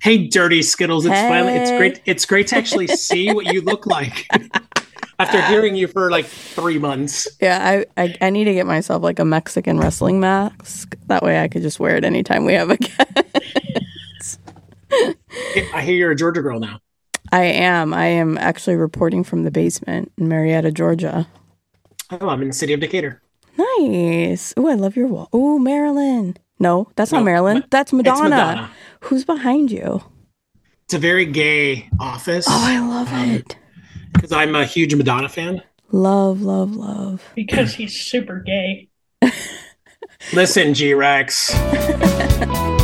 Hey, dirty Skittles! It's finally it's great. It's great to actually see what you look like after hearing you for like three months. Yeah, I, I I need to get myself like a Mexican wrestling mask. That way, I could just wear it anytime we have a guest. I hear you're a Georgia girl now. I am. I am actually reporting from the basement in Marietta, Georgia. Oh, I'm in the city of Decatur. Nice. Oh, I love your wall. Oh, Marilyn. No, that's No, not Marilyn. Ma- That's Madonna. Madonna. Who's behind you? It's a very gay office Oh, I love um, it. because I'm a huge Madonna fan. Love, love, love. because he's super gay. Listen, G Rex.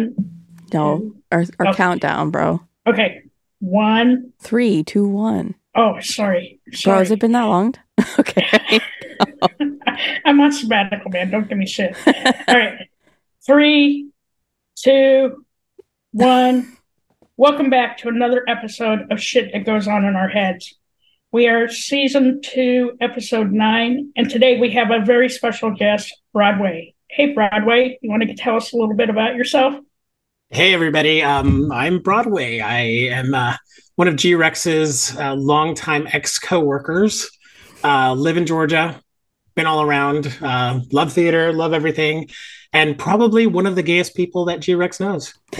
One. No, two- our, our Oh. countdown, bro. Okay. One. Three, two, one. Oh, sorry. Bro, has it been that long? okay. I'm on sabbatical, man. Don't give me shit. All right. Three, two, one. Welcome back to another episode of Shit That Goes On in Our Heads. We are season two, episode nine, and today we have a very special guest, Broadway. Hey, Broadway, you want to tell us a little bit about yourself? Hey, everybody. Um, I'm Broadway. I am uh, one of G Rex's uh, longtime ex coworkers. Uh, live in Georgia, been all around, uh, love theater, love everything, and probably one of the gayest people that G Rex knows.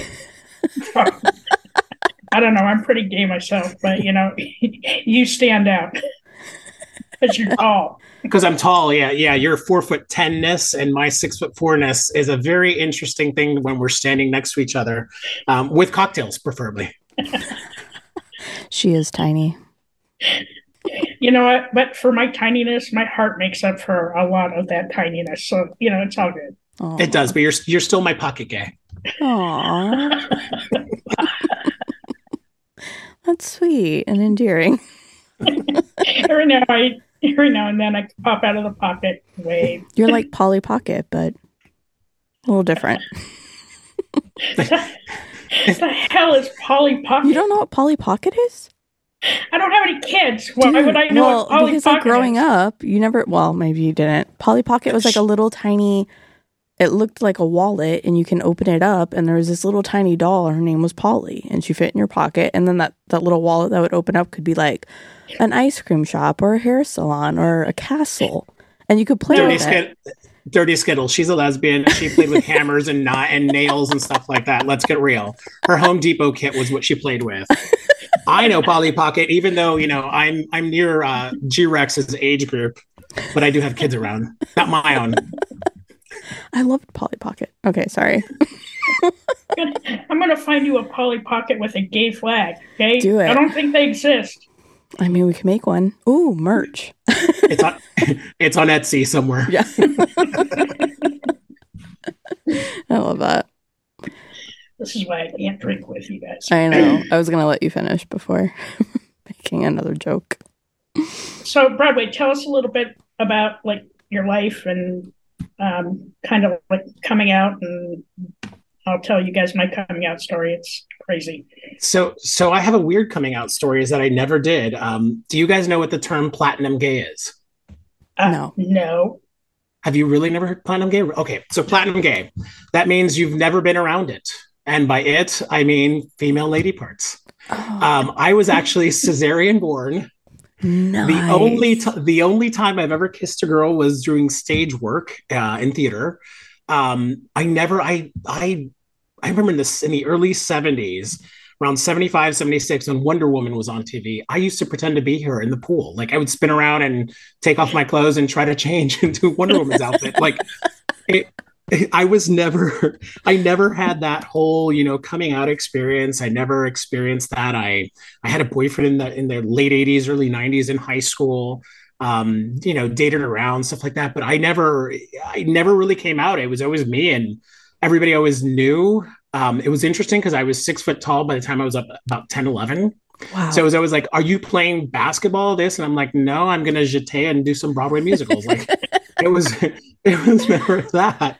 I don't know. I'm pretty gay myself, but you know, you stand out because you're tall. Because I'm tall, yeah, yeah. Your four foot tenness and my six foot fourness is a very interesting thing when we're standing next to each other, um, with cocktails, preferably. She is tiny. You know what? But for my tininess, my heart makes up for a lot of that tininess. So you know, it's all good. Aw. It does, but you're you're still my pocket gay. Aw. That's sweet and endearing. every now I, every now and then, I pop out of the pocket, and wave. You're like Polly Pocket, but a little different. what the hell is Polly Pocket? You don't know what Polly Pocket is? I don't have any kids. Why Dude, would I know well, what Polly because Pocket like growing is? up, you never. Well, maybe you didn't. Polly Pocket was like a little tiny. It looked like a wallet, and you can open it up, and there was this little tiny doll. Her name was Polly, and she fit in your pocket. And then that that little wallet that would open up could be like an ice cream shop, or a hair salon, or a castle, and you could play Dirty with it. Dirty Skittle. She's a lesbian. She played with hammers and not and nails and stuff like that. Let's get real. Her Home Depot kit was what she played with. I know Polly Pocket, even though you know I'm I'm near uh, G Rex's age group, but I do have kids around, not my own. I loved Polly Pocket. Okay, sorry. I'm gonna find you a Polly Pocket with a gay flag. Okay, Do it. I don't think they exist. I mean, we can make one. Ooh, merch. It's on it's on Etsy somewhere. Yeah. I love that. This is why I can't drink with you guys. I know. I was gonna let you finish before making another joke. So, Broadway, tell us a little bit about like your life and um, kind of like coming out, and I'll tell you guys my coming out story. It's crazy. So so I have a weird coming out story is that I never did. Um, do you guys know what the term platinum gay is? Uh, No. no. Have you really never heard platinum gay? Okay, so platinum gay. That means you've never been around it. And by it, I mean female lady parts. Oh, Um, I was actually cesarean born. Nice. The only t- the only time I've ever kissed a girl was doing stage work uh, in theater. Um, I never I I I remember in this in the early 70s around 75 76 when Wonder Woman was on TV. I used to pretend to be her in the pool. Like I would spin around and take off my clothes and try to change into Wonder Woman's outfit. Like it, I was never, I never had that whole, you know, coming out experience. I never experienced that. I, I had a boyfriend in the in the late '80s, early '90s in high school. Um, you know, dated around stuff like that. But I never, I never really came out. It was always me, and everybody always knew. Um, it was interesting because I was six foot tall by the time I was up about 10, 11. wow. So it was always like, "Are you playing basketball?" This, and I'm like, "No, I'm gonna jete and do some Broadway musicals." Like, it was it was never that.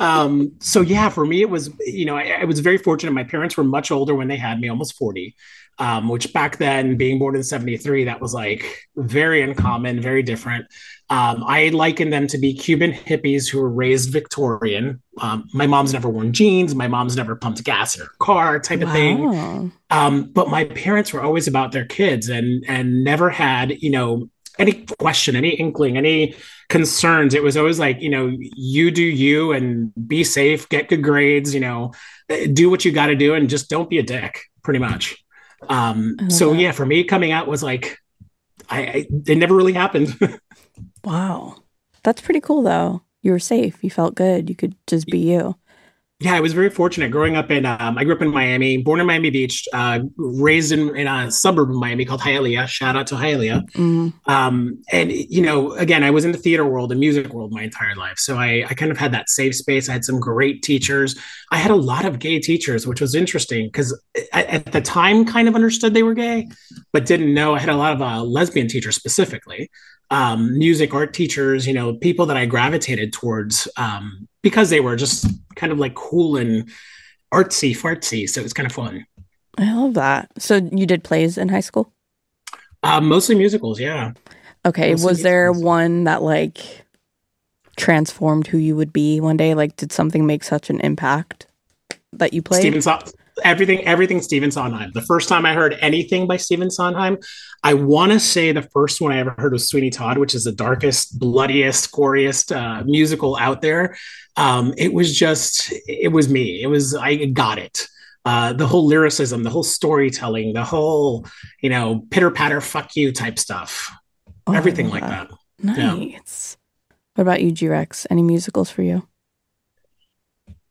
Um, so yeah, for me, it was you know I, I, was very fortunate. My parents were much older when they had me, almost forty, um, which back then, being born in '73, that was like very uncommon, very different. Um, I liken them to be Cuban hippies who were raised Victorian. Um, my mom's never worn jeans. My mom's never pumped gas in her car, type wow. of thing. Um, but my parents were always about their kids and and never had you know any question, any inkling, any concerns. It was always like, you know, you do you and be safe, get good grades, you know, do what you got to do and just don't be a dick, pretty much. Um, so that. yeah, for me, coming out was like, I, I it never really happened. wow, that's pretty cool though. You were safe. You felt good. You could just be you yeah, I was very fortunate growing up in. Um, I grew up in Miami, born in Miami Beach, uh, raised in, in a suburb of Miami called Hialeah. Shout out to Hialeah. Mm. Um, and you know, again, I was in the theater world and music world my entire life, so I, I kind of had that safe space. I had some great teachers. I had a lot of gay teachers, which was interesting because at the time, kind of understood they were gay, but didn't know. I had a lot of uh, lesbian teachers specifically um, music art teachers, you know, people that I gravitated towards um, because they were just kind of like cool and artsy fartsy. So it was kind of fun. I love that. So you did plays in high school? Uh, mostly musicals, yeah. Okay. Mostly was there musicals. one that like transformed who you would be one day? Like, did something make such an impact that you played? Stephen, everything everything Stephen Sondheim. The first time I heard anything by Stephen Sondheim, I want to say the first one I ever heard was Sweeney Todd, which is the darkest, bloodiest, goriest uh, musical out there. Um, it was just, it was me. It was I got it. Uh, the whole lyricism, the whole storytelling, the whole you know pitter patter, fuck you type stuff, oh, everything like that. Nice. Yeah. What about you, G Rex? Any musicals for you?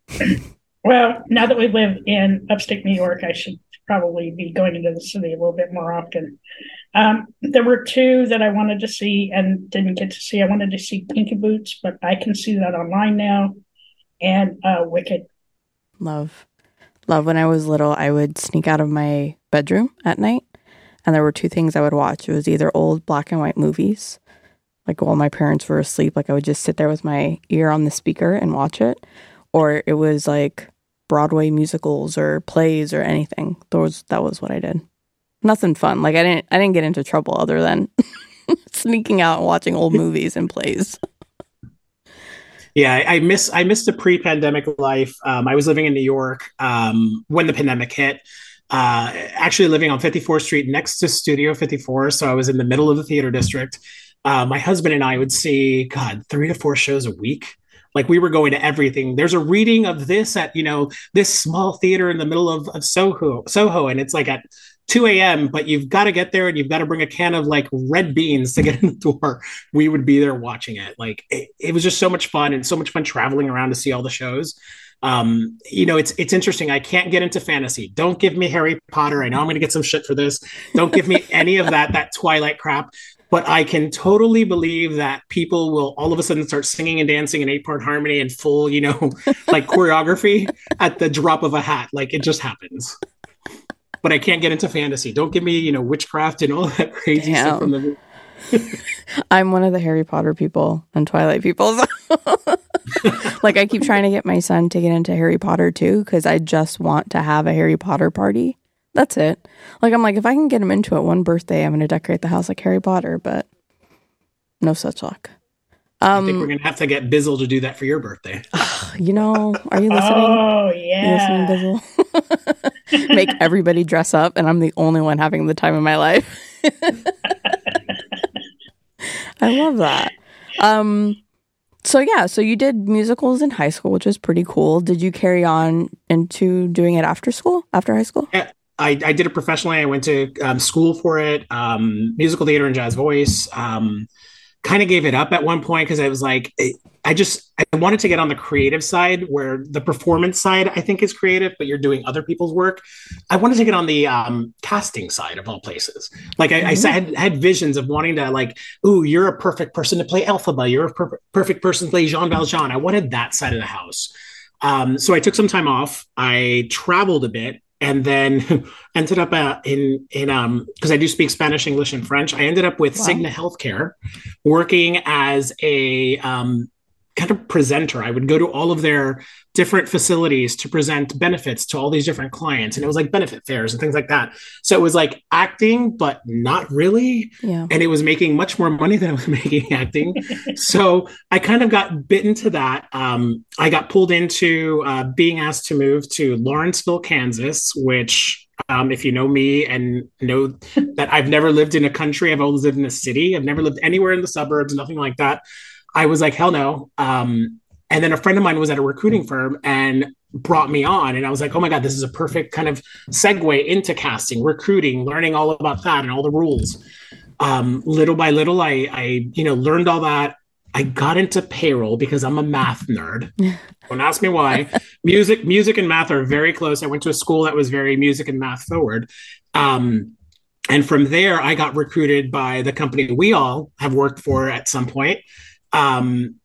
Well, now that we live in upstate New York, I should probably be going into the city a little bit more often. Um, there were two that I wanted to see and didn't get to see. I wanted to see Kinky Boots, but I can see that online now, and uh, Wicked. Love, love. When I was little, I would sneak out of my bedroom at night, and there were two things I would watch. It was either old black and white movies, like while my parents were asleep, like I would just sit there with my ear on the speaker and watch it, or it was like Broadway musicals or plays or anything. Those that was what I did. Nothing fun. Like I didn't I didn't get into trouble other than sneaking out and watching old movies and plays. Yeah, I, miss I missed a pre-pandemic life. Um, I was living in New York um, when the pandemic hit. Uh, actually, living on 54th Street next to Studio 54, so I was in the middle of the theater district. Uh, my husband and I would see God three to four shows a week like we were going to everything there's a reading of this at you know this small theater in the middle of, of soho soho and it's like at 2 a.m but you've got to get there and you've got to bring a can of like red beans to get in the door we would be there watching it like it, it was just so much fun and so much fun traveling around to see all the shows um, you know, it's it's interesting. I can't get into fantasy. Don't give me Harry Potter. I know I'm going to get some shit for this. Don't give me any of that that Twilight crap but I can totally believe that people will all of a sudden start singing and dancing in eight part harmony and full, you know, like choreography at the drop of a hat. Like it just happens. But I can't get into fantasy. Don't give me, you know, witchcraft and all that crazy Damn. stuff from the I'm one of the Harry Potter people and Twilight people. like I keep trying to get my son to get into Harry Potter too because I just want to have a Harry Potter party. That's it. Like I'm like, if I can get him into it one birthday, I'm going to decorate the house like Harry Potter, but no such luck. Um, I think we're gonna have to get Bizzle to do that for your birthday. You know, are you listening? Oh yeah, listening, Bizzle. Make everybody dress up, and I'm the only one having the time of my life. I love that. Um, so yeah, so you did musicals in high school, which is pretty cool. Did you carry on into doing it after school, after high school? Yeah, I, I did it professionally. I went to um, school for it, um, musical theater and jazz voice. Um, kind of gave it up at one point because I was like, I just I wanted to get on the creative side where the performance side I think is creative, but you're doing other people's work. I wanted to get on the um, casting side of all places. Like I, mm-hmm. I had, had visions of wanting to like, ooh, you're a perfect person to play Elphaba. You're a per- perfect person to play Jean Valjean. I wanted that side of the house. Um, so I took some time off. I traveled a bit and then ended up uh, in in um because I do speak Spanish, English, and French. I ended up with wow. Cigna Healthcare, working as a um, kind of presenter. I would go to all of their different facilities to present benefits to all these different clients. And it was like benefit fairs and things like that. So it was like acting, but not really. Yeah. And it was making much more money than I was making acting. so I kind of got bitten to that. Um, I got pulled into uh, being asked to move to Lawrenceville, Kansas, which um, if you know me and know that I've never lived in a country, I've always lived in a city. I've never lived anywhere in the suburbs, nothing like that. I was like, hell no. Um, and then a friend of mine was at a recruiting firm and brought me on. And I was like, oh my God, this is a perfect kind of segue into casting, recruiting, learning all about that and all the rules. Um, little by little, I, I, you know, learned all that. I got into payroll because I'm a math nerd. Don't ask me why. music, music and math are very close. I went to a school that was very music and math forward. Um, and from there, I got recruited by the company we all have worked for at some point um,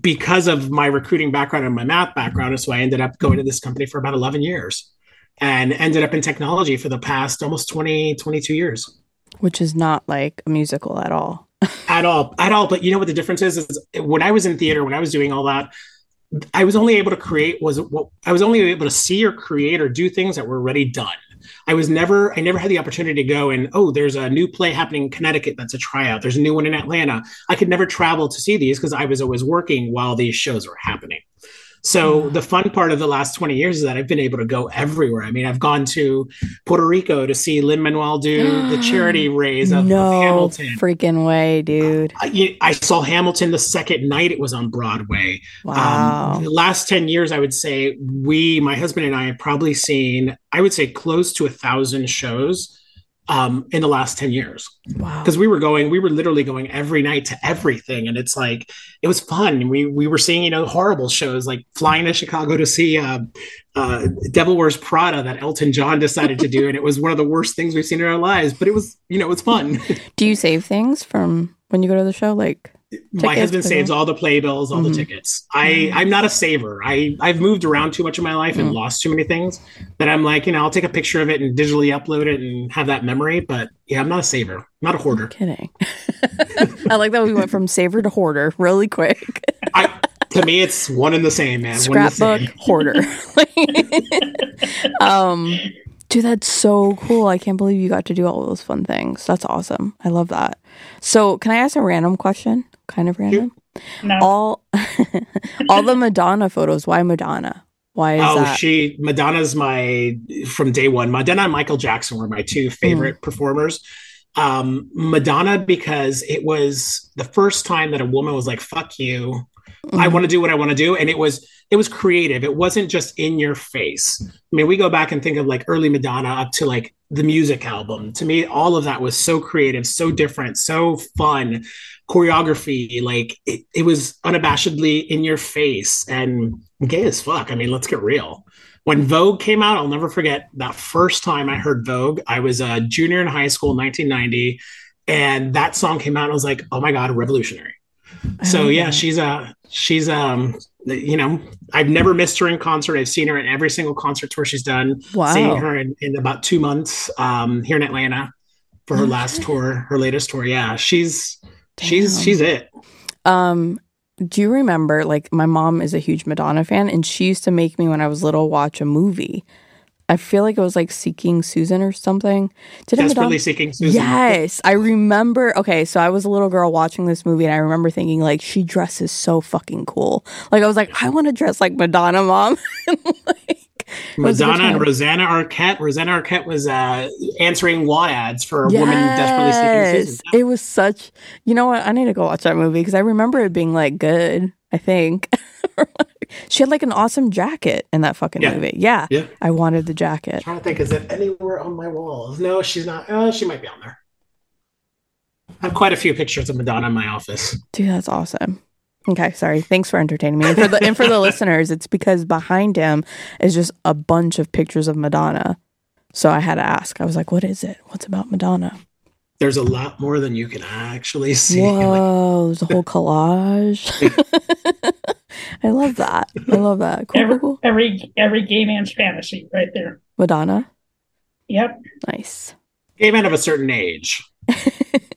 because of my recruiting background and my math background. And so I ended up going to this company for about 11 years and ended up in technology for the past almost 20, 22 years. Which is not like a musical at all. at all, at all. But you know what the difference is? Is when I was in theater, when I was doing all that, I was only able to create was what I was only able to see or create or do things that were already done. I was never, I never had the opportunity to go and, oh, there's a new play happening in Connecticut that's a tryout. There's a new one in Atlanta. I could never travel to see these because I was always working while these shows were happening. So the fun part of the last 20 years is that I've been able to go everywhere. I mean, I've gone to Puerto Rico to see Lin Manuel do the charity raise of, no of Hamilton. freaking way, dude. I, I, saw Hamilton the second night it was on Broadway. Wow. Um, the last 10 years, I would say we, my husband and I, have probably seen, I would say, close to a thousand shows um, in the last 10 years. Wow. Because we were going, we were literally going every night to everything. And it's like, it was fun. We, we were seeing, you know, horrible shows like flying to Chicago to see uh, uh, Devil Wears Prada that Elton John decided to do. and it was one of the worst things we've seen in our lives, but it was, you know, it was fun. do you save things from when you go to the show? Like, my husband saves all the playbills, all mm-hmm. the tickets. I. I'm not a saver. I I've moved around too much in my life and mm-hmm. lost too many things that I'm like, you know, I'll take a picture of it and digitally upload it and have that memory. But yeah, I'm not a saver. I'm not a hoarder. I'm kidding. I like that we went from saver to hoarder really quick. I, to me, it's one and the same, man. Scrapbook hoarder. um, dude, that's so cool. I can't believe you got to do all those fun things. That's awesome. I love that. So, can I ask a random question? Kind of random. No. All all the Madonna photos. Why Madonna? Why is oh, that? she Madonna's my from day one. Madonna and Michael Jackson were my two favorite mm. performers. Um, Madonna because it was the first time that a woman was like, "Fuck you." Mm-hmm. I want to do what I want to do. And it was it was creative. It wasn't just in your face. I mean, we go back and think of like early Madonna up to like the music album. To me, all of that was so creative, so different, so fun. Choreography, like it, it was unabashedly in your face and gay as fuck. I mean, let's get real. When Vogue came out, I'll never forget that first time I heard Vogue. I was a junior in high school, 1990, and that song came out. and I was like, oh my God, revolutionary so yeah, she's a she's um you know I've never missed her in concert. I've seen her at every single concert tour she's done. Wow. Seeing her in, in about two months um here in Atlanta for her last tour, her latest tour. Yeah, she's Damn. she's she's it. Um do you remember like my mom is a huge Madonna fan and she used to make me when I was little watch a movie I feel like it was like Seeking Susan or something. Did Desperately Madonna- Seeking Susan. Yes, I remember. Okay, so I was a little girl watching this movie, and I remember thinking like, she dresses so fucking cool. Like I was like, I want to dress like Madonna, mom. like, Madonna and Rosanna Arquette. Rosanna Arquette was uh, answering law ads for a yes. woman desperately seeking Susan. It was such. You know what? I need to go watch that movie because I remember it being like good. I think. she had like an awesome jacket in that fucking yeah. movie. Yeah. Yeah. I wanted the jacket. I'm trying to think, is it anywhere on my walls? No, she's not. Oh, she might be on there. I have quite a few pictures of Madonna in my office. Dude, that's awesome. Okay, sorry. Thanks for entertaining me. And for the and for the listeners, it's because behind him is just a bunch of pictures of Madonna. So I had to ask. I was like, "What is it? What's about Madonna?" there's a lot more than you can actually see. Whoa, there's a whole collage. I love that. I love that. Cool, every, cool. Every every gay man's fantasy, right there. Madonna. Yep. Nice. Gay men of a certain age.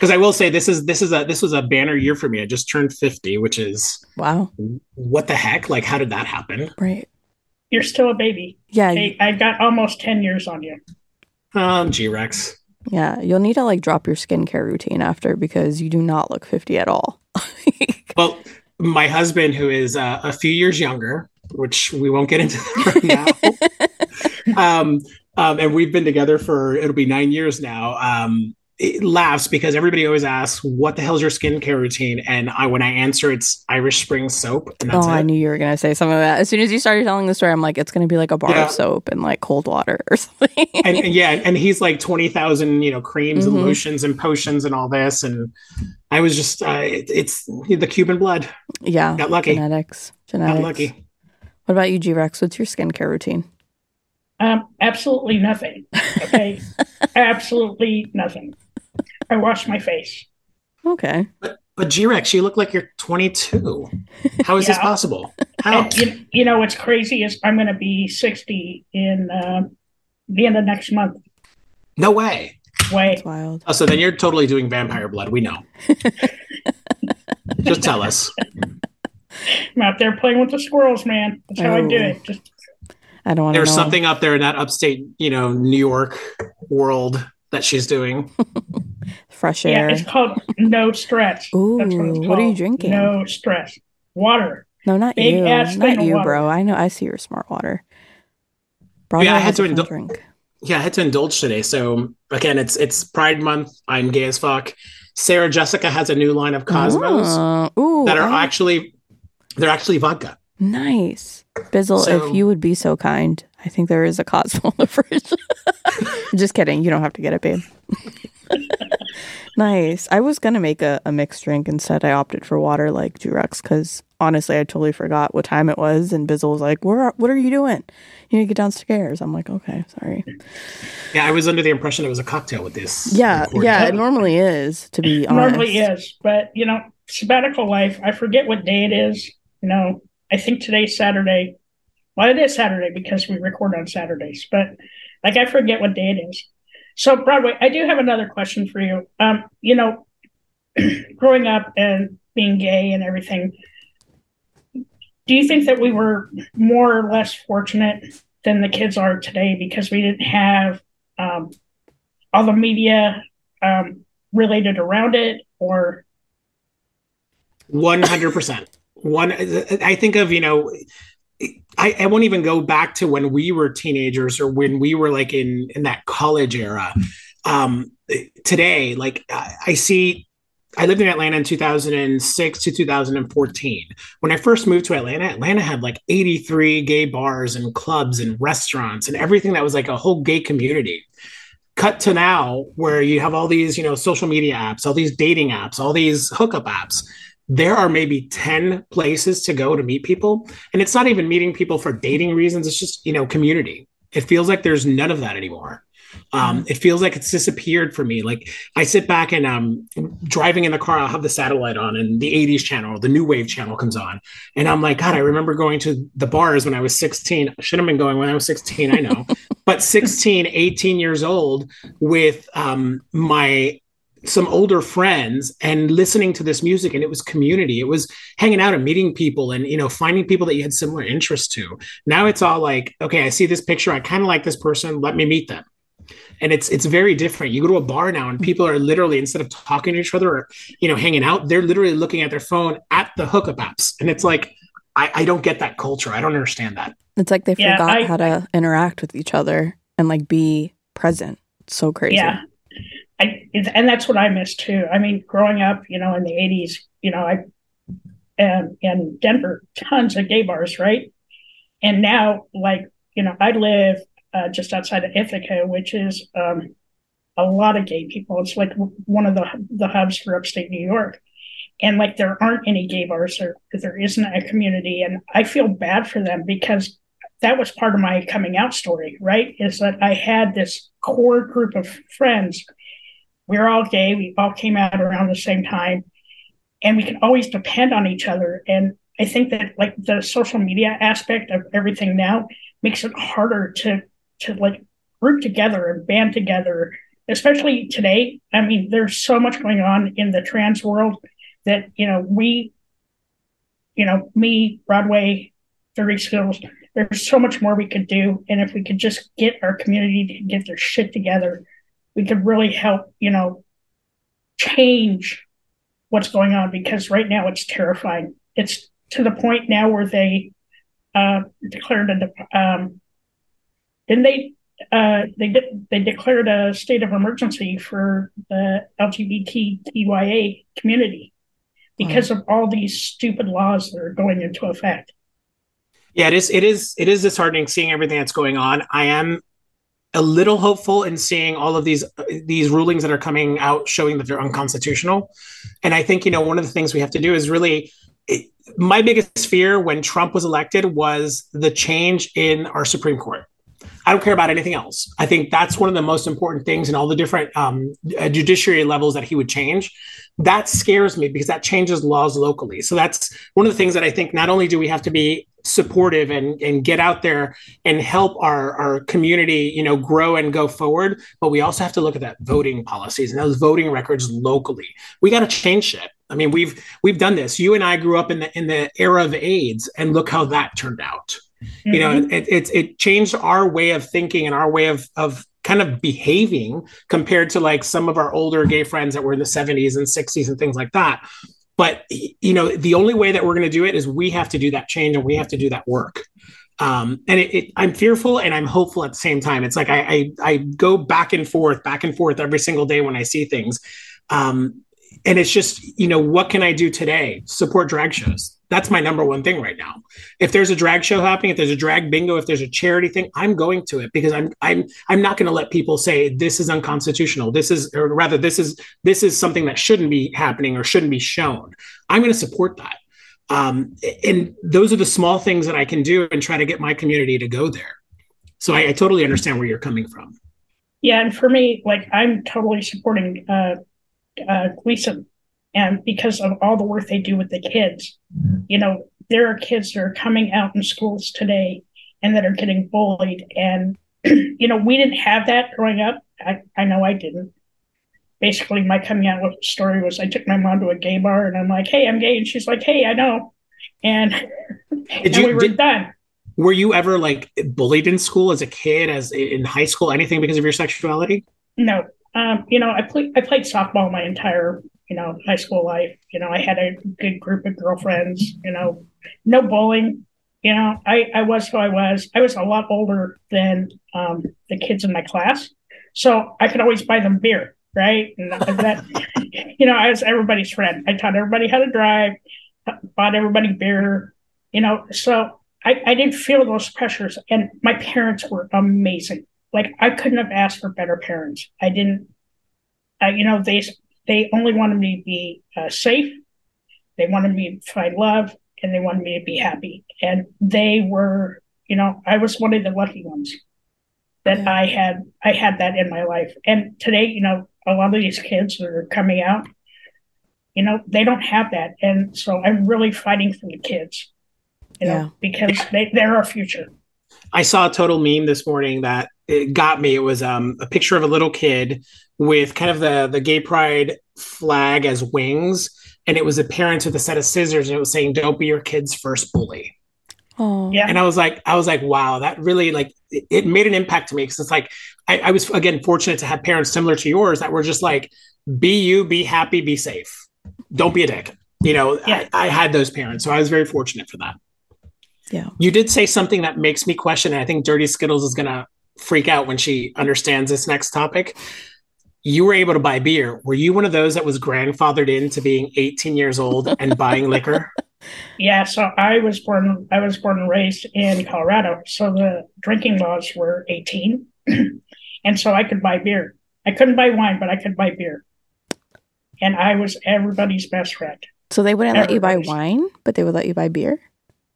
Because I will say this is this is a this was a banner year for me. I just turned fifty, which is Wow. what the heck? Like, how did that happen? Right. You're still a baby. Yeah. Hey, I got almost 10 years on you. Um, G Rex. Yeah. You'll need to like drop your skincare routine after because you do not look 50 at all. Well, my husband, who is uh, a few years younger, which we won't get into right now, um, um, and we've been together for it'll be nine years now. Um, it laughs because everybody always asks, "What the hell's your skincare routine?" And I, when I answer, it's Irish Spring soap, and that's oh, it. I knew you were going to say some of that. As soon as you started telling the story, I'm like, it's going to be like a bar Yeah. of soap and like cold water or something. and, and yeah, and he's like twenty thousand, you know, creams and Mhm. lotions and potions and all this, and I was just, uh, it, it's the Cuban blood. yeah. Got lucky. Genetics. Got Genetics. lucky. What about you, G Rex? What's your skincare routine? Um, absolutely nothing. Okay. absolutely nothing. I wash my face. Okay. But G-Rex, you look like you're 22. How is this possible? How? And you, you know what's crazy is I'm going to be 60 in uh, the end of next month. No way. Way. It's wild. Oh, so then you're totally doing vampire blood. We know. Just tell us. I'm out there playing with the squirrels, man. That's how I do Oh. it. Just I don't want to know. There's something up there in that upstate, you know, New York world that she's doing. fresh air. yeah, it's called no stress. Ooh, That's what, it's what are you drinking? No stress. Water. No, not Big you. ass Not you, bro. I know. I see your smart water. Bravo Yeah, I had to fun indul- drink. Yeah, I had to indulge today. So again, it's it's Pride Month. I'm gay as fuck. Sarah Jessica has a new line of Cosmos Oh, ooh, that are I- actually they're actually vodka. nice. Bizzle, So- if you would be so kind, I think there is a Cosmo in the fridge. Just kidding. You don't have to get it, babe. nice. I was gonna make a, a mixed drink instead. I opted for water like G-Rex because honestly, I totally forgot what time it was. And Bizzle was like, "Where? Are, what are you doing? You need to get downstairs." I'm like, "Okay, sorry." Yeah, I was under the impression it was a cocktail with this. Yeah, recording. yeah. It normally is. To be honest, Normally is, but you know, sabbatical life. I forget what day it is. You know, I think today's Saturday. Well, it is Saturday because we record on Saturdays, but like I forget what day it is. So Broadway, I do have another question for you. Um, you know, growing up and being gay and everything, do you think that we were more or less fortunate than the kids are today because we didn't have um, all the media um, related around it, or One hundred percent. One, I think of you know, I, I won't even go back to when we were teenagers or when we were like in in that college era. Um, today, like I I see, I lived in Atlanta in two thousand and six to two thousand and fourteen. When I first moved to Atlanta, Atlanta had like eighty three gay bars and clubs and restaurants and everything that was like a whole gay community cut to now where you have all these you know social media apps all these dating apps all these hookup apps there are maybe 10 places to go to meet people and it's not even meeting people for dating reasons it's just you know community. It feels like there's none of that anymore. Um, it feels like it's disappeared for me. Like i sit back and um driving in the car i'll have the satellite on and the 80s channel the new wave channel comes on. And i'm like god i remember going to the bars when i was 16 I should have been going when i was 16 i know. But 16 18 years old with um my some older friends and listening to this music and it was community. It was hanging out and meeting people and you know finding people that you had similar interests to. Now it's all like okay i see this picture. I kind of like this person. Let me meet them. And it's it's very different. You go to a bar now and mm-hmm. people are literally instead of talking to each other or you know hanging out they're literally looking at their phone at the hookup apps. And it's like i, I don't get that culture. I don't understand that. It's like they Yeah, forgot I- how to interact with each other and like be present. It's so crazy. yeah, I, and that's what I miss too. I mean, growing up, you know, in the '80s, you know, I and in Denver, tons of gay bars, right? And now, like, you know, I live uh, just outside of Ithaca, which is um, a lot of gay people. It's like one of the the hubs for upstate New York. And like there aren't any gay bars there, there isn't a community. And I feel bad for them because that was part of my coming out story, right? Is that I had this core group of friends. We are all gay. We all came out around the same time, and we can always depend on each other. And I think that like the social media aspect of everything now makes it harder to to like group together and band together, especially today. I mean, there's so much going on in the trans world that, you know, we, you know, me, Broadway, Dirty Skittles, there's so much more we could do. And if we could just get our community to get their shit together, we could really help, you know, change what's going on because right now it's terrifying. It's to the point now where they uh, declared a um, didn't they uh, they did they declared a state of emergency for the LGBTQIA community because of all these stupid laws that are going into effect. Yeah, it is. It is. It is disheartening seeing everything that's going on. I am a little hopeful in seeing all of these these rulings that are coming out showing that they're unconstitutional. And I think you know one of the things we have to do is really. It, my biggest fear when Trump was elected was the change in our Supreme Court. I don't care about anything else. I think that's one of the most important things in all the different um, uh, judiciary levels that he would change. That scares me because that changes laws locally. So that's one of the things that I think not only do we have to be supportive and, and get out there and help our, our community, you know, grow and go forward, but we also have to look at that voting policies and those voting records locally. We got to change shit. I mean, we've we've done this. You and I grew up in the in the era of AIDS, and look how that turned out. Mm-hmm. You know, mm-hmm. it, it it changed our way of thinking and our way of of kind of behaving compared to like some of our older gay friends that were in the 70s and 60s and things like that. But you know, the only way that we're going to do it is we have to do that change and we have to do that work. Um, and it, it, I'm fearful and I'm hopeful at the same time. It's like I, I, I go back and forth, back and forth every single day when I see things. Um, and it's just you know what can i do today support drag shows that's my number one thing right now. If there's a drag show happening if there's a drag bingo if there's a charity thing i'm going to it because i'm i'm i'm not going to let people say this is unconstitutional. This is or rather this is this is something that shouldn't be happening or shouldn't be shown. I'm going to support that. Um, and those are the small things that i can do and try to get my community to go there. So i, I totally understand where you're coming from. Yeah and for me like i'm totally supporting uh uh, GLSEN, and because of all the work they do with the kids, you know, there are kids that are coming out in schools today and that are getting bullied. And, you know, we didn't have that growing up. I, I know I didn't. Basically, my coming out story was I took my mom to a gay bar and I'm like, hey, I'm gay. And she's like, hey, I know. And, and you, we were did, done. Were you ever like bullied in school as a kid, as in high school, anything because of your sexuality? No, um, you know, I played I played softball my entire you know high school life. You know, I had a good group of girlfriends. You know, no bullying. You know, I I was who I was. I was a lot older than um, the kids in my class, so I could always buy them beer, right? And that, you know, I was everybody's friend. I taught everybody how to drive, bought everybody beer. You know, so I, I didn't feel those pressures, and my parents were amazing like I couldn't have asked for better parents. I didn't, you know, they they only wanted me to be uh, safe. They wanted me to find love, and they wanted me to be happy. And they were, you know, I was one of the lucky ones that I had. I had that in my life. And today, you know, a lot of these kids that are coming out, you know, they don't have that, and so I'm really fighting for the kids, you know, yeah. because they they're our future. I saw a total meme this morning that it got me. It was um, a picture of a little kid with kind of the the gay pride flag as wings, and it was a parent with a set of scissors, and it was saying, "Don't be your kid's first bully." Oh. Yeah. And I was like, I was like, wow, that really like it, it made an impact to me because it's like I, I was again fortunate to have parents similar to yours that were just like, be you, be happy, be safe, don't be a dick. You know, yeah. I, I had those parents, so I was very fortunate for that. Yeah. You did say something that makes me question, and I think Dirty Skittles is gonna freak out when she understands this next topic. You were able to buy beer. Were you one of those that was grandfathered into being 18 years old and buying liquor? Yeah, so I was born I was born and raised in Colorado. So the drinking laws were 18. and so I could buy beer. I couldn't buy wine, but I could buy beer. And I was everybody's best friend. So they wouldn't Everybody's. let you buy wine, but they would let you buy beer?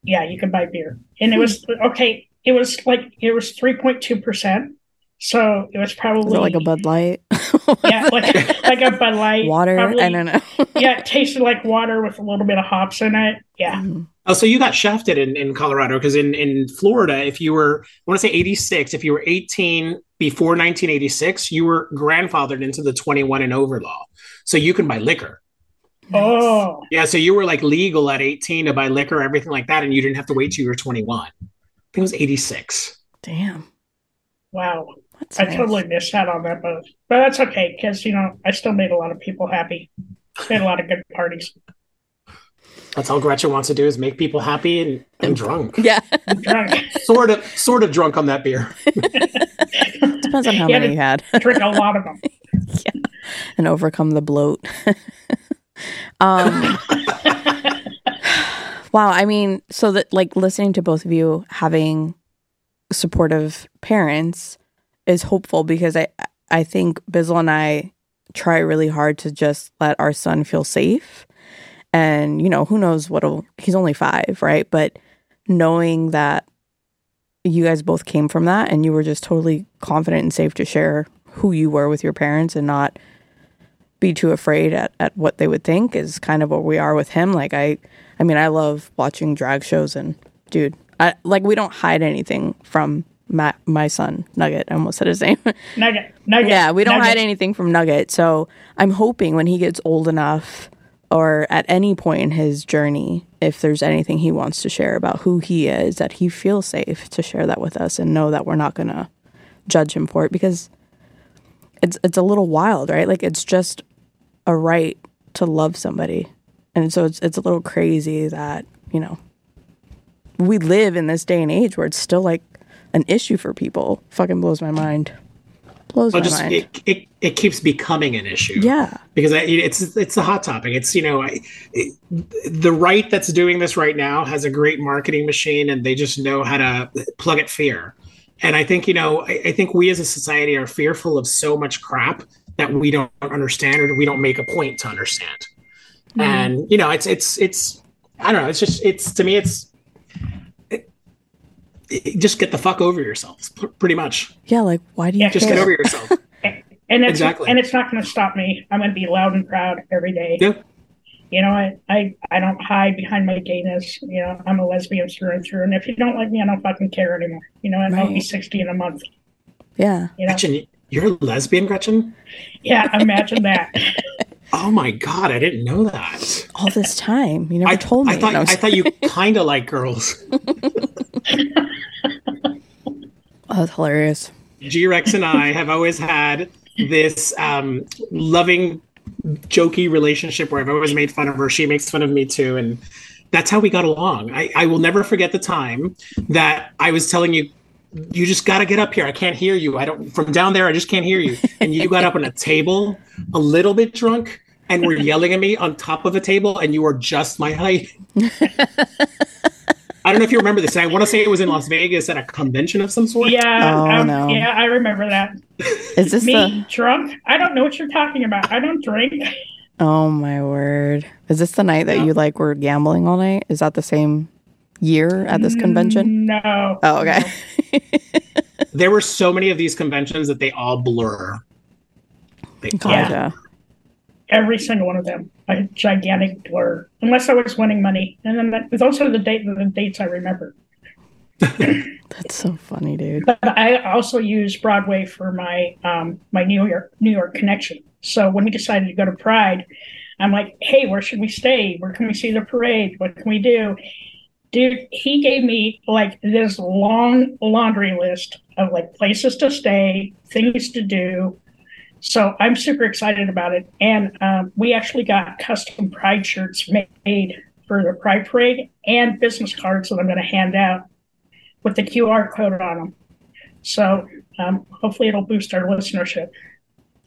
Yeah, you could buy beer. And it was okay, it was like it was three point two percent. So it was probably it like a Bud Light. yeah, like like a Bud Light. Water. Probably, I don't know. yeah, it tasted like water with a little bit of hops in it. Yeah. Mm. Oh, so you got shafted in, in Colorado because in, in Florida, if you were, I want to say 86, if you were 18 before 1986, you were grandfathered into the 21 and over law. So you can buy liquor. Oh, Yeah, so you were like legal at 18 to buy liquor, everything like that, and you didn't have to wait till you were 21. I think it was 86. Damn. wow. That's I nice. totally missed out on that, but but that's okay because you know I still made a lot of people happy. Made a lot of good parties. That's all Gretchen wants to do is make people happy and, and drunk. Yeah. Drunk. sort of sort of drunk on that beer. Depends on how Yeah, many you had Drink a lot of them. yeah, and overcome the bloat. um Wow, I mean, so that like listening to both of you having supportive parents is hopeful because I I think Bizzle and I try really hard to just let our son feel safe. And you know, who knows what'll he's only 5, right? But knowing that you guys both came from that and you were just totally confident and safe to share who you were with your parents and not be too afraid at, at what they would think is kind of what we are with him. Like I I mean I love watching drag shows and dude, I like we don't hide anything from my my son Nugget. I almost said his name. Nugget. Nugget. yeah, we don't Nugget. hide anything from Nugget. So I'm hoping when he gets old enough or at any point in his journey, if there's anything he wants to share about who he is, that he feels safe to share that with us and know that we're not gonna judge him for it because it's it's a little wild, right? Like it's just a right to love somebody. And so it's it's a little crazy that, you know, we live in this day and age where it's still like an issue for people. Fucking blows my mind. Blows Well, my just mind. it, it, it keeps becoming an issue. yeah. because I, it's it's a hot topic. It's you know I, it, the right that's doing this right now has a great marketing machine, and they just know how to plug at fear. And I think you know I, I think we as a society are fearful of so much crap that we don't understand or we don't make a point to understand. Mm-hmm. And you know it's it's it's I don't know. It's just it's to me it's. It, it- just get the fuck over yourselves, pretty much. Yeah, like why do you Yeah, Just care? get over yourself. And it's Exactly. and it's not going to stop me. I'm going to be loud and proud every day. Yeah. You know, I, I I don't hide behind my gayness. You know, I'm a lesbian through and through. And if you don't like me, I don't fucking care anymore. You know, and I'll be Right. 60 in a month. yeah. You know, Gretchen, you're a lesbian, Gretchen. yeah, imagine that. Oh my god, I didn't know that. All this time. You never I told me. I thought I'm I thought you kind of like girls. oh, that's hilarious. G Rex and I have always had this um, loving, jokey relationship where I've always made fun of her. She makes fun of me too, and that's how we got along. I, I will never forget the time that I was telling you. You just got to get up here. I can't hear you. I don't from down there. I just can't hear you. And you got up on a table, a little bit drunk, and were yelling at me on top of a table, and you were just my height. I don't know if you remember this. I want to say it was in Las Vegas at a convention of some sort. Yeah, Oh, um, no. yeah, I remember that. Is this Me the drunk? I don't know what you're talking about. I don't drink. Oh my word. Is this the night that you like were gambling all night? Is that the same year at this convention? No. Oh, okay. there were so many of these conventions that they all blur. They all- Gotcha. Every single one of them, a gigantic blur. Unless I was winning money, and then that, those are the date the dates I remember. That's so funny, dude. But I also use Broadway for my um, my New York New York connection. So when we decided to go to Pride, I'm like, hey, where should we stay? Where can we see the parade? What can we do? Dude, he gave me like this long laundry list of like places to stay, things to do. So I'm super excited about it. And um, we actually got custom Pride shirts made for the Pride Parade and business cards that I'm going to hand out with the QR code on them. So um, hopefully it'll boost our listenership.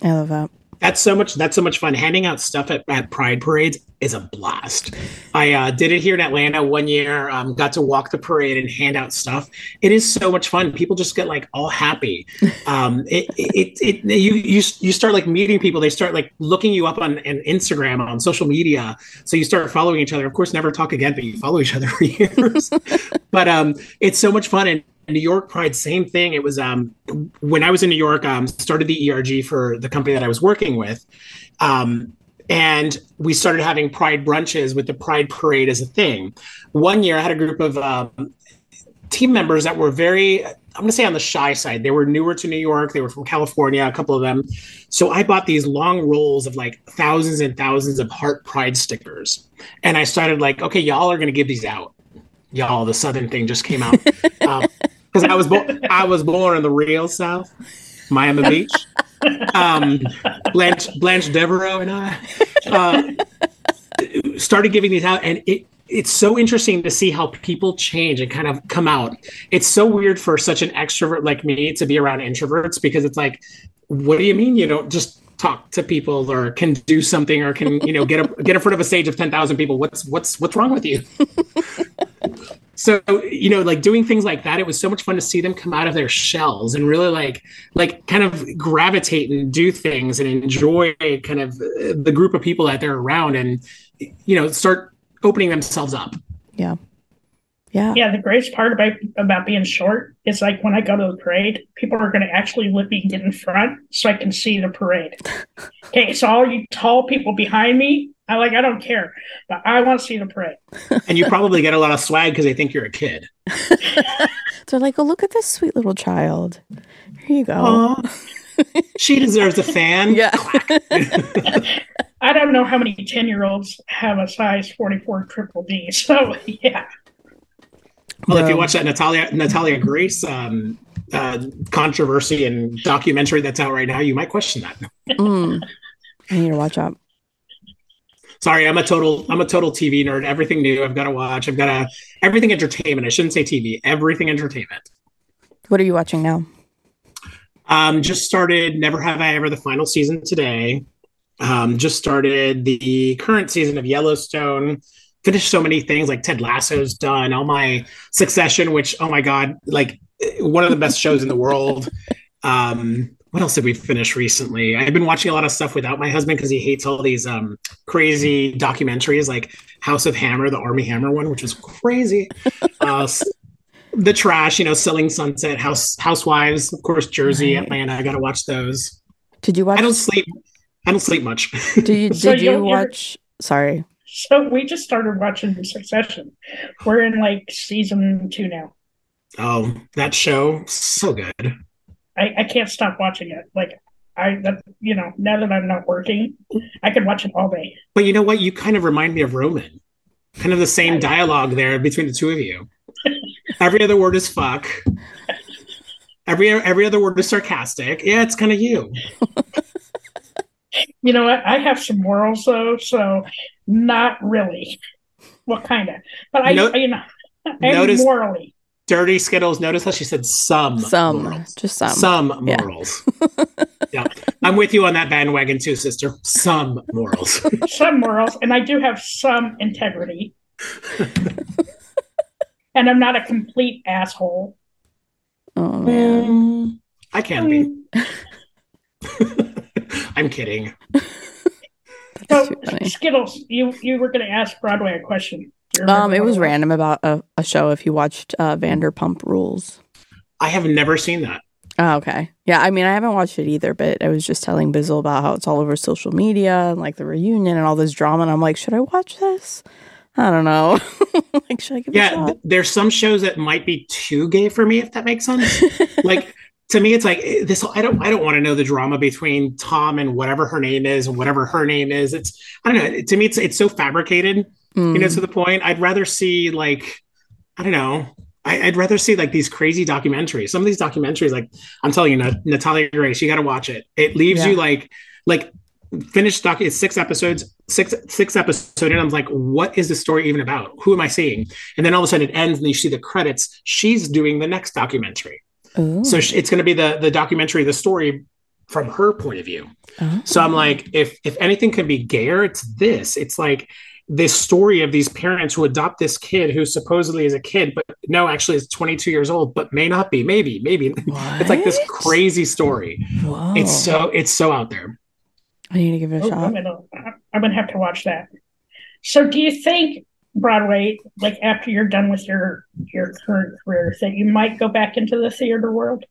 I love that. That's so much. That's so much fun. Handing out stuff at, at Pride parades is a blast. I uh, did it here in Atlanta one year. Um, got to walk the parade and hand out stuff. It is so much fun. People just get like all happy. Um, it, it, it, you, you, you start like meeting people. They start like looking you up on, on Instagram on social media. So you start following each other. Of course, never talk again, but you follow each other for years. but um, it's so much fun. And New York Pride, same thing. It was um, when I was in New York, um, started the ERG for the company that I was working with. Um, and we started having pride brunches with the pride parade as a thing. One year i had a group of um, team members that were very i'm going to say on the shy side. They were newer to new york. They were from california a couple of them. So i bought these long rolls of like thousands and thousands of heart pride stickers. And i started like okay y'all are going to give these out. Y'all the southern thing just came out because i was bo- i was born in the real south miami beach um, Blanche, Blanche Devereaux and I uh, started giving these out, and it it's so interesting to see how people change and kind of come out. It's so weird for such an extrovert like me to be around introverts because it's like, what do you mean you don't just talk to people or can do something or can you know get a get in front of a stage of ten thousand people? What's what's what's wrong with you? So you know like doing things like that it was so much fun to see them come out of their shells and really like like kind of gravitate and do things and enjoy kind of uh, the group of people that they're around and you know start opening themselves up. Yeah yeah yeah the greatest part about about being short is like when i go to the parade people are going to actually let me get in front so i can see the parade okay so all you tall people behind me I like I don't care, but I want to see the parade. and you probably get a lot of swag because they think you're a kid. They're like, "Oh, look at this sweet little child. Here you go. she deserves a fan." Yeah. I don't know how many ten year olds have a size forty four triple D. So yeah. Well, if you watch that Natalia Natalia Grace um, uh, controversy and documentary that's out right now, you might question that. Mm. I need to watch out sorry, I'm a total I'm a total TV nerd. Everything new I've got to watch. I've got to everything entertainment. I shouldn't say TV. Everything entertainment. What are you watching now? Um, just started Never Have I Ever the final season today. Um, just started the current season of Yellowstone. Finished so many things like Ted Lasso's done. All my Succession, which oh my god, like one of the best shows in the world. Um, what else did we finish recently? I've been watching a lot of stuff without my husband because he hates all these um, crazy documentaries like House of Hammer, the Armie Hammer one, which was crazy. uh, the trash, you know, Selling Sunset, House Housewives, of course, Jersey, right. Atlanta. I got to watch those. Did you watch? I don't sleep. I don't sleep much. Do you? Did so you watch? Sorry. So we just started watching the Succession. We're in like season two now. Oh, that show so good. I, I can't stop watching it. Like I, that, you know, now that I'm not working, I could watch it all day. But you know what? You kind of remind me of Roman. Kind of the same dialogue there between the two of you. every other word is fuck. Every every other word is sarcastic. Yeah, it's kind of you. you know what? I have some morals though, so not really. What kind of? But I, no, you know, I notice, morally. Dirty Skittles. Notice how she said some. Some. Morals. Just some. Some morals. Yeah. yeah. I'm with you on that bandwagon too, sister. Some morals. some morals. And I do have some integrity. and I'm not a complete asshole. Oh man. Mm, I can be. I'm kidding. so, Skittles, you you were going to ask Broadway a question. Um, it was random about a, a, show. If you watched uh, Vanderpump Rules, I have never seen that. Oh, okay. Yeah, I mean, I haven't watched it either, but I was just telling Bizzle about how it's all over social media and like the reunion and all this drama. And I'm like, should I watch this? I don't know. like, should I give yeah, th- there's some shows that might be too gay for me, if that makes sense. like to me, it's like eh, this. I don't. I don't want to know the drama between Tom and whatever her name is and whatever her name is. It's. I don't know. To me, it's it's so fabricated mm. you know, to the point. I'd rather see like, I don't know. I, would rather see like these crazy documentaries. Some of these documentaries, like I'm telling you, Natalia Grace, you got to watch it. It leaves yeah. you like, like finished doc. It's six episodes, six six episode, and I'm like, what is the story even about? Who am I seeing? And then all of a sudden it ends, and you see the credits. She's doing the next documentary. Ooh. So it's going to be the the documentary, the story from her point of view. Oh. So I'm oh. like, if if anything can be gayer, it's this. It's like this story of these parents who adopt this kid who supposedly is a kid, but no, actually is 22 years old, but may not be, maybe, maybe. What? it's like this crazy story. Whoa. It's so it's so out there. I need to give it a oh, shot. I'm gonna, I'm gonna have to watch that. So, do you think Broadway, like after you're done with your your current career, that you might go back into the theater world?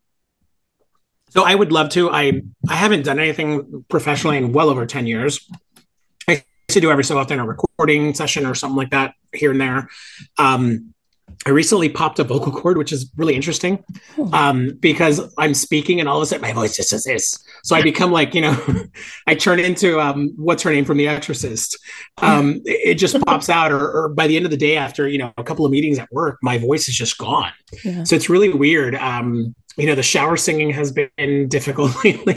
So I would love to. I I haven't done anything professionally in well over 10 years. I, used to do every so often a recording session or something like that here and there. Um, I recently popped a vocal cord, which is really interesting um, because I'm speaking and all of a sudden my voice just says this. So I become like, you know, I turn into um, what's her name from The Exorcist. Um, it, just pops out, or, or, by the end of the day, after, you know, a couple of meetings at work, my voice is just gone. Yeah. So it's really weird. Um, you know, the shower singing has been difficult lately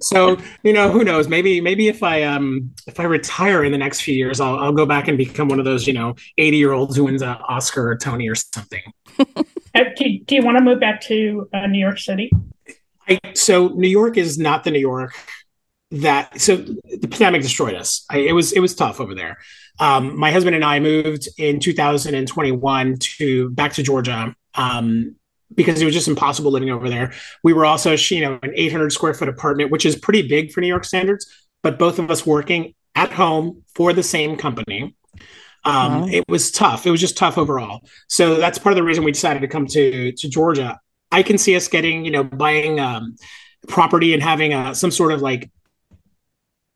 so you know who knows? Maybe maybe if i um if i retire in the next few years i'll, I'll go back and become one of those you know 80 year olds who wins an oscar or tony or something. Uh, do, do, you want to move back to uh, new york city? I, so new york is not the new york that so the pandemic destroyed us. I, it was it was tough over there. Um, my husband and i moved in 2021 to back to georgia. Um, because it was just impossible living over there. We were also, you know, an 800 square foot apartment, which is pretty big for New York standards, but both of us working at home for the same company. Um, wow. It was tough. It was just tough overall. So that's part of the reason we decided to come to to Georgia. I can see us getting, you know, buying um, property and having a, some sort of like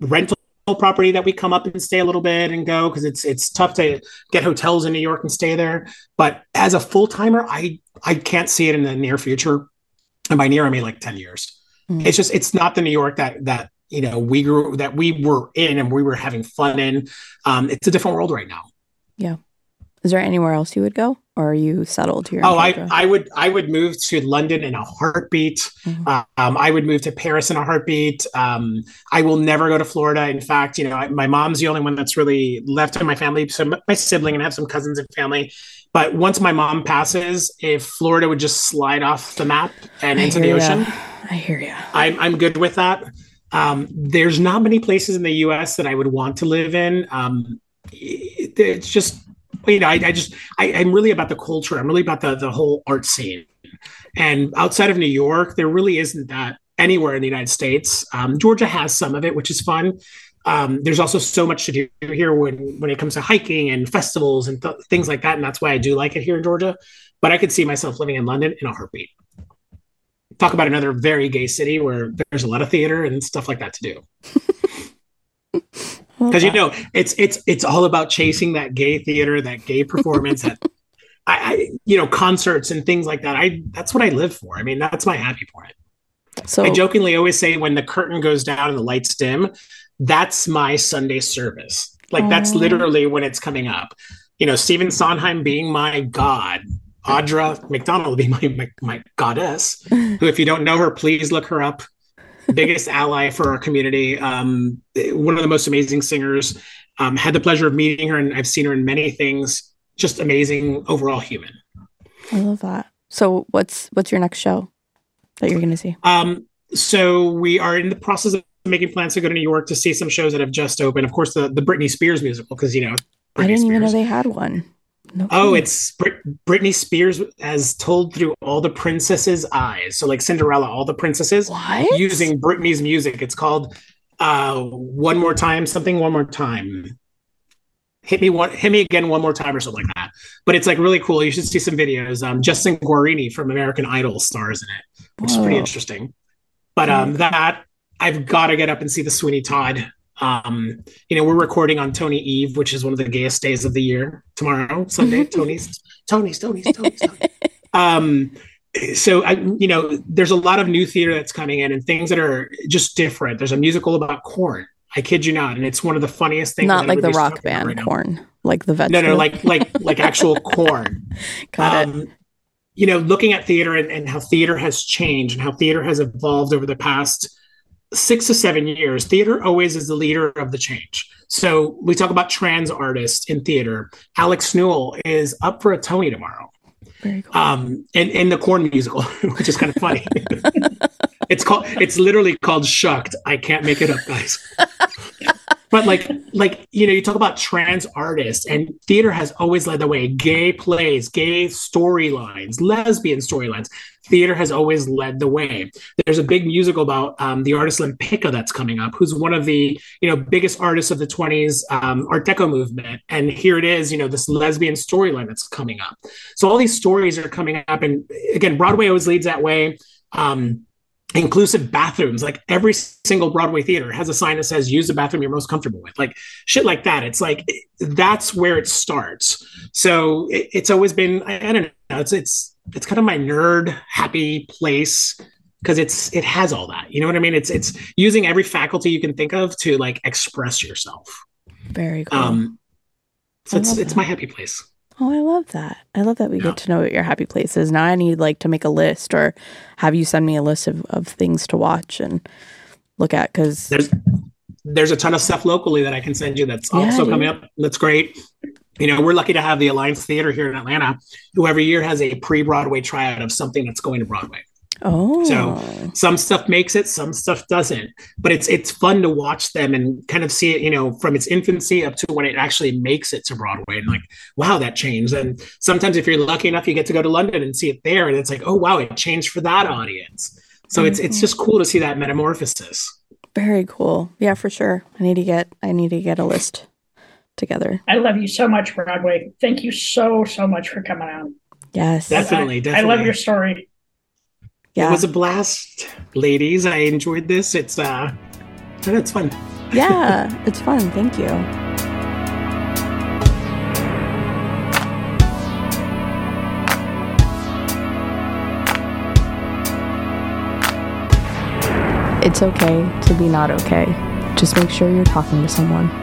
rental property that we come up and stay a little bit and go because it's it's tough to get hotels in New York and stay there. But as a full timer, I I can't see it in the near future. And by near, I mean like 10 years. Mm-hmm. It's just, it's not the New York that, that, you know, we grew, that we were in and we were having fun in. Um, it's a different world right now. Yeah. Is there anywhere else you would go, or are you settled here? Oh, I, I would I would move to London in a heartbeat. Mm-hmm. Um, I would move to Paris in a heartbeat. Um, I will never go to Florida. In fact, you know, I, my mom's the only one that's really left in my family. So my sibling and I have some cousins and family. But once my mom passes, if Florida would just slide off the map and I into the ocean, ya. I hear you. I'm I'm good with that. Um, there's not many places in the U.S. that I would want to live in. Um, it, it's just you know, I, I just I, am really about the culture. I'm really about the the whole art scene. And outside of New York, there really isn't that anywhere in the United States. Um, Georgia has some of it, which is fun um, there's also so much to do here when when it comes to hiking and festivals and th- things like that, and that's why I do like it here in Georgia. But I could see myself living in London in a heartbeat. Talk about another very gay city where there's a lot of theater and stuff like that to do. Because you know, it's it's it's all about chasing that gay theater, that gay performance, that I, I, you know concerts and things like that. I that's what I live for. I mean, that's my happy point. So I jokingly always say when the curtain goes down and the lights dim, that's my Sunday service. Like that's oh. literally when it's coming up. You know, Stephen Sondheim being my god, Audra McDonald being my, my, my goddess. who, if you don't know her, please look her up. Biggest ally for our community. Um, one of the most amazing singers. Um, had the pleasure of meeting her, and I've seen her in many things. Just amazing overall human. I love that. So, what's what's your next show that you're going to see? Um, so we are in the process of making plans to go to New York to see some shows that have just opened. Of course, the the Britney Spears musical because you know Britney I didn't Spears. even know they had one. No oh, it's Brit- Britney Spears as told through all the princesses' eyes. So like Cinderella, all the princesses what? using Britney's music. It's called uh, "One More Time," something "One More Time." Hit me one, hit me again one more time or something like that. But it's like really cool. You should see some videos. Um, Justin Guarini from American Idol stars in it, which Whoa. is pretty interesting. But um, that I've got to get up and see the Sweeney Todd. Um, you know, we're recording on Tony Eve, which is one of the gayest days of the year. Tomorrow, Sunday, Tony's, Tony's, Tony's, Tony's. Tony's. um, so I, you know, there's a lot of new theater that's coming in and things that are just different. There's a musical about corn. I kid you not, and it's one of the funniest things. Not like the rock band right Korn, like the vegetable. No, no, like like like actual corn. Got um, it you know, looking at theater and, and, how theater has changed and how theater has evolved over the past six to seven years, theater always is the leader of the change. So we talk about trans artists in theater. Alex Newell is up for a Tony tomorrow. Very cool. Um, and in the corn musical, which is kind of funny. it's called. It's literally called "Shucked." I can't make it up, guys but like like you know you talk about trans artists and theater has always led the way. Gay plays gay storylines lesbian storylines theater has always led the way. There's a big musical about um, the artist lempicka that's coming up who's one of the you know biggest artists of the 20s um, art deco movement. And here it is you know this lesbian storyline that's coming up. So all these stories are coming up and again broadway always leads that way. Um, inclusive bathrooms. Like every single broadway theater has a sign that says use the bathroom you're most comfortable with. Like shit like that. It's like that's where it starts. So it, it's always been I, I, don't know. It's it's it's kind of my nerd happy place because it's it has all that. You know what i mean? It's it's using every faculty you can think of to like express yourself. Very cool. Um so it's it's my happy place Oh, I love that. I love that we yeah. get to know what your happy place is. Now I need like to make a list or have you send me a list of, of things to watch and look at because there's there's a ton of stuff locally that I can send you that's yeah, also coming up. That's great. You know, we're lucky to have the Alliance Theater here in Atlanta, who every year has a pre-Broadway tryout of something that's going to Broadway. Oh. So some stuff makes it, some stuff doesn't. But it's it's fun to watch them and kind of see it, you know, from its infancy up to when it actually makes it to Broadway and like, wow, that changed. And sometimes if you're lucky enough, you get to go to London and see it there, and it's like, oh wow, it changed for that audience. So mm-hmm. it's it's just cool to see that metamorphosis. Very cool. Yeah, for sure. I need to get I need to get a list together. I love you so much, Broadway. Thank you so so much for coming on. Yes, definitely. I, definitely. I love your story yeah. It was a blast, ladies. I enjoyed this. It's uh it's fun. yeah, it's fun. Thank you. It's okay to be not okay. Just make sure you're talking to someone.